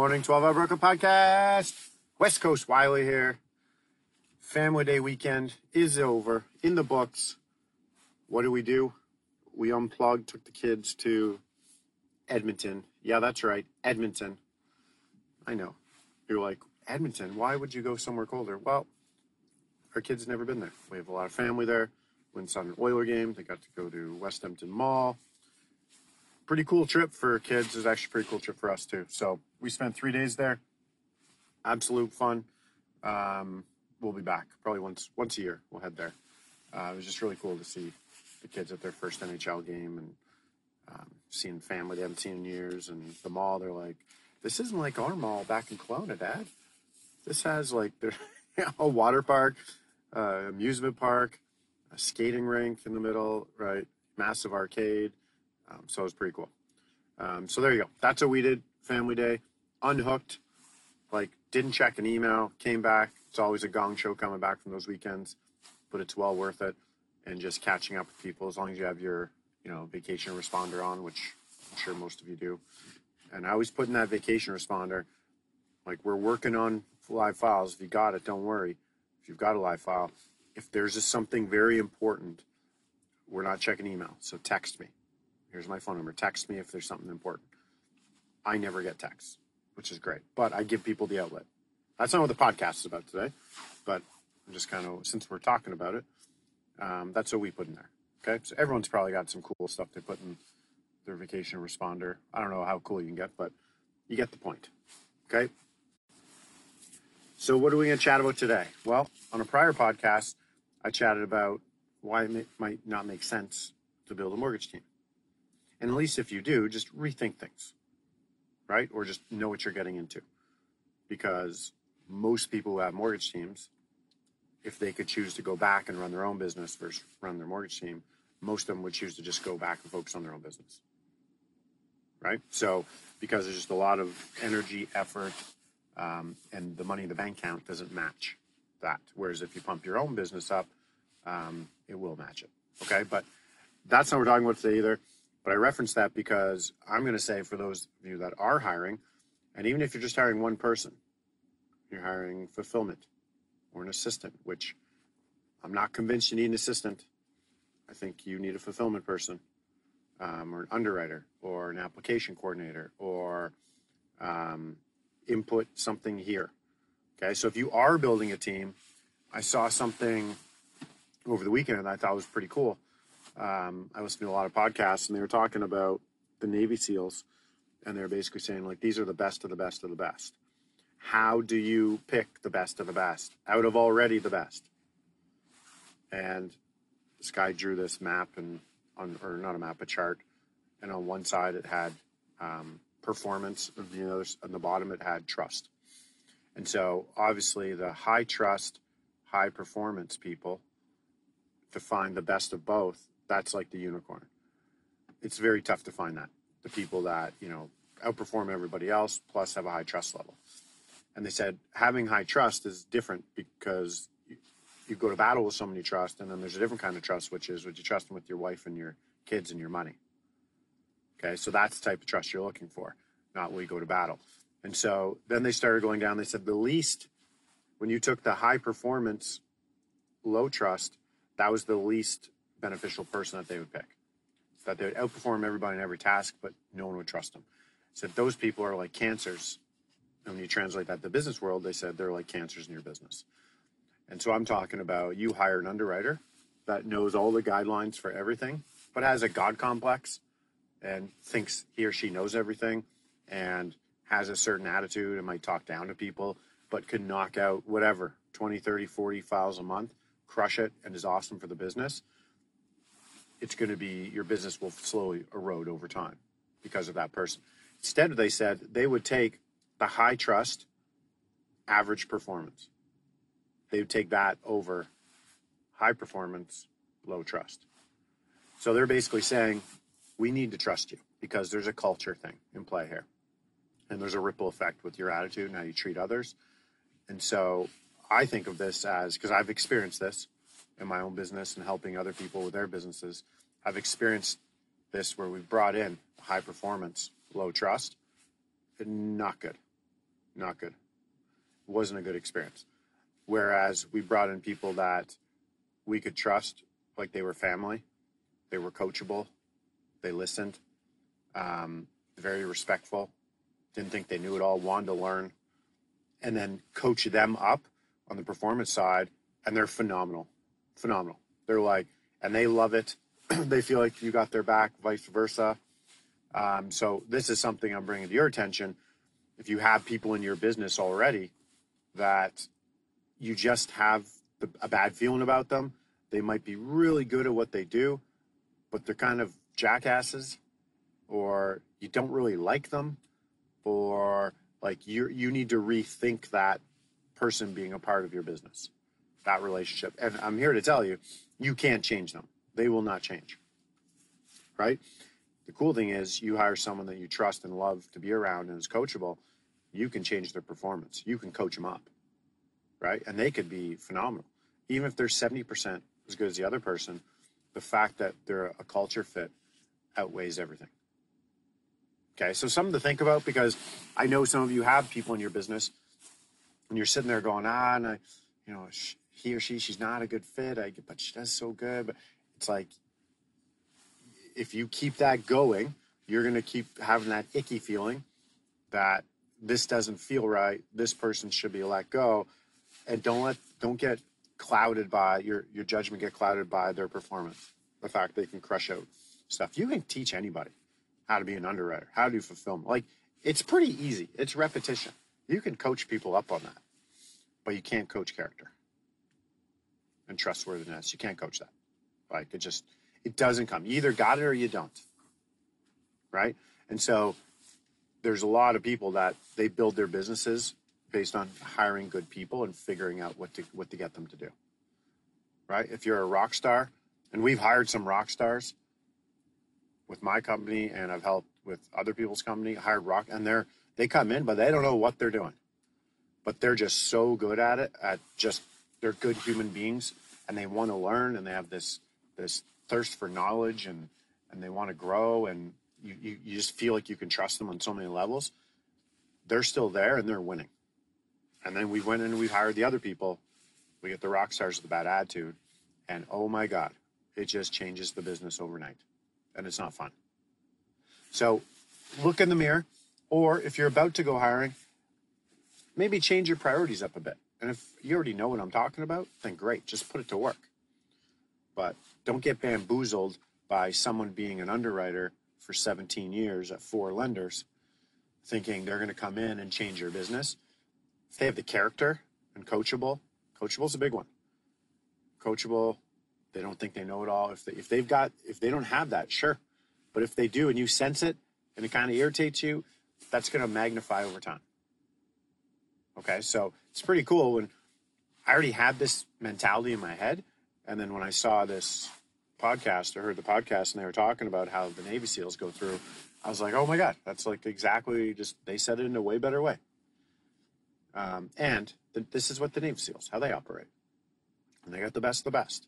Morning, 12 Hour Broker Podcast. West Coast Wiley here. Family Day weekend is over, in the books. What do we do? We unplugged, took the kids to Edmonton. Yeah, that's right, Edmonton. I know. You're like, Edmonton, why would you go somewhere colder? Well, our kids never been there. We have a lot of family there. Went saw an Oiler game. They got to go to West Edmonton Mall. Pretty cool trip for kids. It was actually pretty cool trip for us too. So we spent three days there. Absolute fun. Um, we'll be back probably once once a year. We'll head there. Uh, it was just really cool to see the kids at their first NHL game and um, seeing family they haven't seen in years. And the mall, they're like, "This isn't like our mall back in Kelowna, Dad. This has like a water park, uh, amusement park, a skating rink in the middle, right? Massive arcade. Um, so it was pretty cool. Um, so there you go. That's what we did. Family day, unhooked. Like didn't check an email. Came back. It's always a gong show coming back from those weekends, but it's well worth it. And just catching up with people as long as you have your you know vacation responder on, which I'm sure most of you do. And I always put in that vacation responder, like we're working on live files. If you got it, don't worry. If you've got a live file, if there's just something very important, we're not checking email. So text me. Here's my phone number. Text me if there's something important. I never get texts, which is great, but I give people the outlet. That's not what the podcast is about today, but I'm just kind of, since we're talking about it, um, that's what we put in there. Okay. So everyone's probably got some cool stuff they put in their vacation responder. I don't know how cool you can get, but you get the point. Okay. So, what are we going to chat about today? Well, on a prior podcast, I chatted about why it might not make sense to build a mortgage team. And at least if you do, just rethink things, right? Or just know what you're getting into. Because most people who have mortgage teams, if they could choose to go back and run their own business versus run their mortgage team, most of them would choose to just go back and focus on their own business. Right? So, because there's just a lot of energy, effort, um, and the money in the bank account doesn't match that. Whereas if you pump your own business up, um, it will match it. Okay, but that's not what we're talking about today either. But I reference that because I'm going to say for those of you that are hiring, and even if you're just hiring one person, you're hiring fulfillment or an assistant, which I'm not convinced you need an assistant. I think you need a fulfillment person um, or an underwriter or an application coordinator or um, input something here. Okay, so if you are building a team, I saw something over the weekend that I thought was pretty cool. Um, I listened to a lot of podcasts and they were talking about the Navy SEALs and they're basically saying like these are the best of the best of the best. How do you pick the best of the best out of already the best? And this guy drew this map and on or not a map, a chart, and on one side it had um, performance, and the other on the bottom it had trust. And so obviously the high trust, high performance people to find the best of both, that's like the unicorn. It's very tough to find that. The people that, you know, outperform everybody else plus have a high trust level. And they said having high trust is different because you, you go to battle with someone you trust, and then there's a different kind of trust, which is would you trust them with your wife and your kids and your money? Okay, so that's the type of trust you're looking for, not will you go to battle. And so then they started going down. They said the least, when you took the high performance, low trust, that was the least beneficial person that they would pick. That they would outperform everybody in every task, but no one would trust them. Said those people are like cancers. And when you translate that to the business world, they said they're like cancers in your business. And so I'm talking about you hire an underwriter that knows all the guidelines for everything, but has a God complex and thinks he or she knows everything and has a certain attitude and might talk down to people, but can knock out whatever 20, 30, 40 files a month, crush it, and is awesome for the business. It's going to be your business will slowly erode over time because of that person. Instead, they said they would take the high trust, average performance. They would take that over high performance, low trust. So they're basically saying, we need to trust you because there's a culture thing in play here. And there's a ripple effect with your attitude and how you treat others. And so I think of this as because I've experienced this in my own business and helping other people with their businesses. I've experienced this where we've brought in high performance, low trust. Not good. Not good. It wasn't a good experience. Whereas we brought in people that we could trust, like they were family, they were coachable, they listened, um, very respectful, didn't think they knew it all, wanted to learn, and then coach them up on the performance side, and they're phenomenal, phenomenal. They're like, and they love it. they feel like you got their back, vice versa. Um, so this is something I'm bringing to your attention. If you have people in your business already that you just have a bad feeling about them, they might be really good at what they do, but they're kind of jackasses, or you don't really like them, or like you you need to rethink that person being a part of your business, that relationship. And I'm here to tell you, you can't change them. They will not change. Right? The cool thing is you hire someone that you trust and love to be around and is coachable, you can change their performance. You can coach them up. Right? And they could be phenomenal. Even if they're 70% as good as the other person, the fact that they're a culture fit outweighs everything. Okay, so something to think about because I know some of you have people in your business and you're sitting there going, ah, and I, you know, he or she, she's not a good fit, I, but she does so good. But it's like, if you keep that going, you're going to keep having that icky feeling that this doesn't feel right. This person should be let go. And don't let, don't get clouded by your, your judgment, get clouded by their performance. The fact they can crush out stuff. You can teach anybody how to be an underwriter, how to do fulfillment. Like it's pretty easy. It's repetition. You can coach people up on that, but you can't coach character and trustworthiness. You can't coach that. Like it just, it doesn't come. You either got it or you don't. Right. And so there's a lot of people that they build their businesses based on hiring good people and figuring out what to, what to get them to do. Right. If you're a rock star and we've hired some rock stars with my company and I've helped with other people's company, hired rock, and they're they come in, but they don't know what they're doing. But they're just so good at it, at just they're good human beings and they want to learn and they have this this thirst for knowledge and and they want to grow and you, you, you just feel like you can trust them on so many levels. They're still there and they're winning. And then we went and we hired the other people. We get the rock stars with the bad attitude. And oh my God, it just changes the business overnight and it's not fun. So look in the mirror, or if you're about to go hiring, maybe change your priorities up a bit. And if you already know what I'm talking about, then great, just put it to work. But don't get bamboozled by someone being an underwriter for 17 years at four lenders, thinking they're going to come in and change your business. If they have the character and coachable, coachable is a big one. Coachable, they don't think they know it all. If they, if they've got if they don't have that, sure, but if they do and you sense it and it kind of irritates you, that's going to magnify over time. Okay, so it's pretty cool when I already had this mentality in my head, and then when I saw this podcast or heard the podcast and they were talking about how the Navy SEALs go through, I was like, oh my god, that's like exactly just they said it in a way better way. Um, and th- this is what the Navy SEALs how they operate, and they got the best of the best.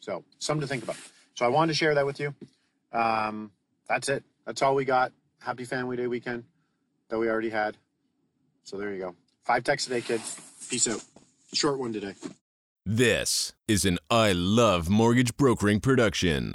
So something to think about. So I wanted to share that with you. Um, that's it. That's all we got. Happy Family Day weekend that we already had. So there you go. Five texts a day, kids. Peace out. Short one today. This is an I Love Mortgage Brokering production.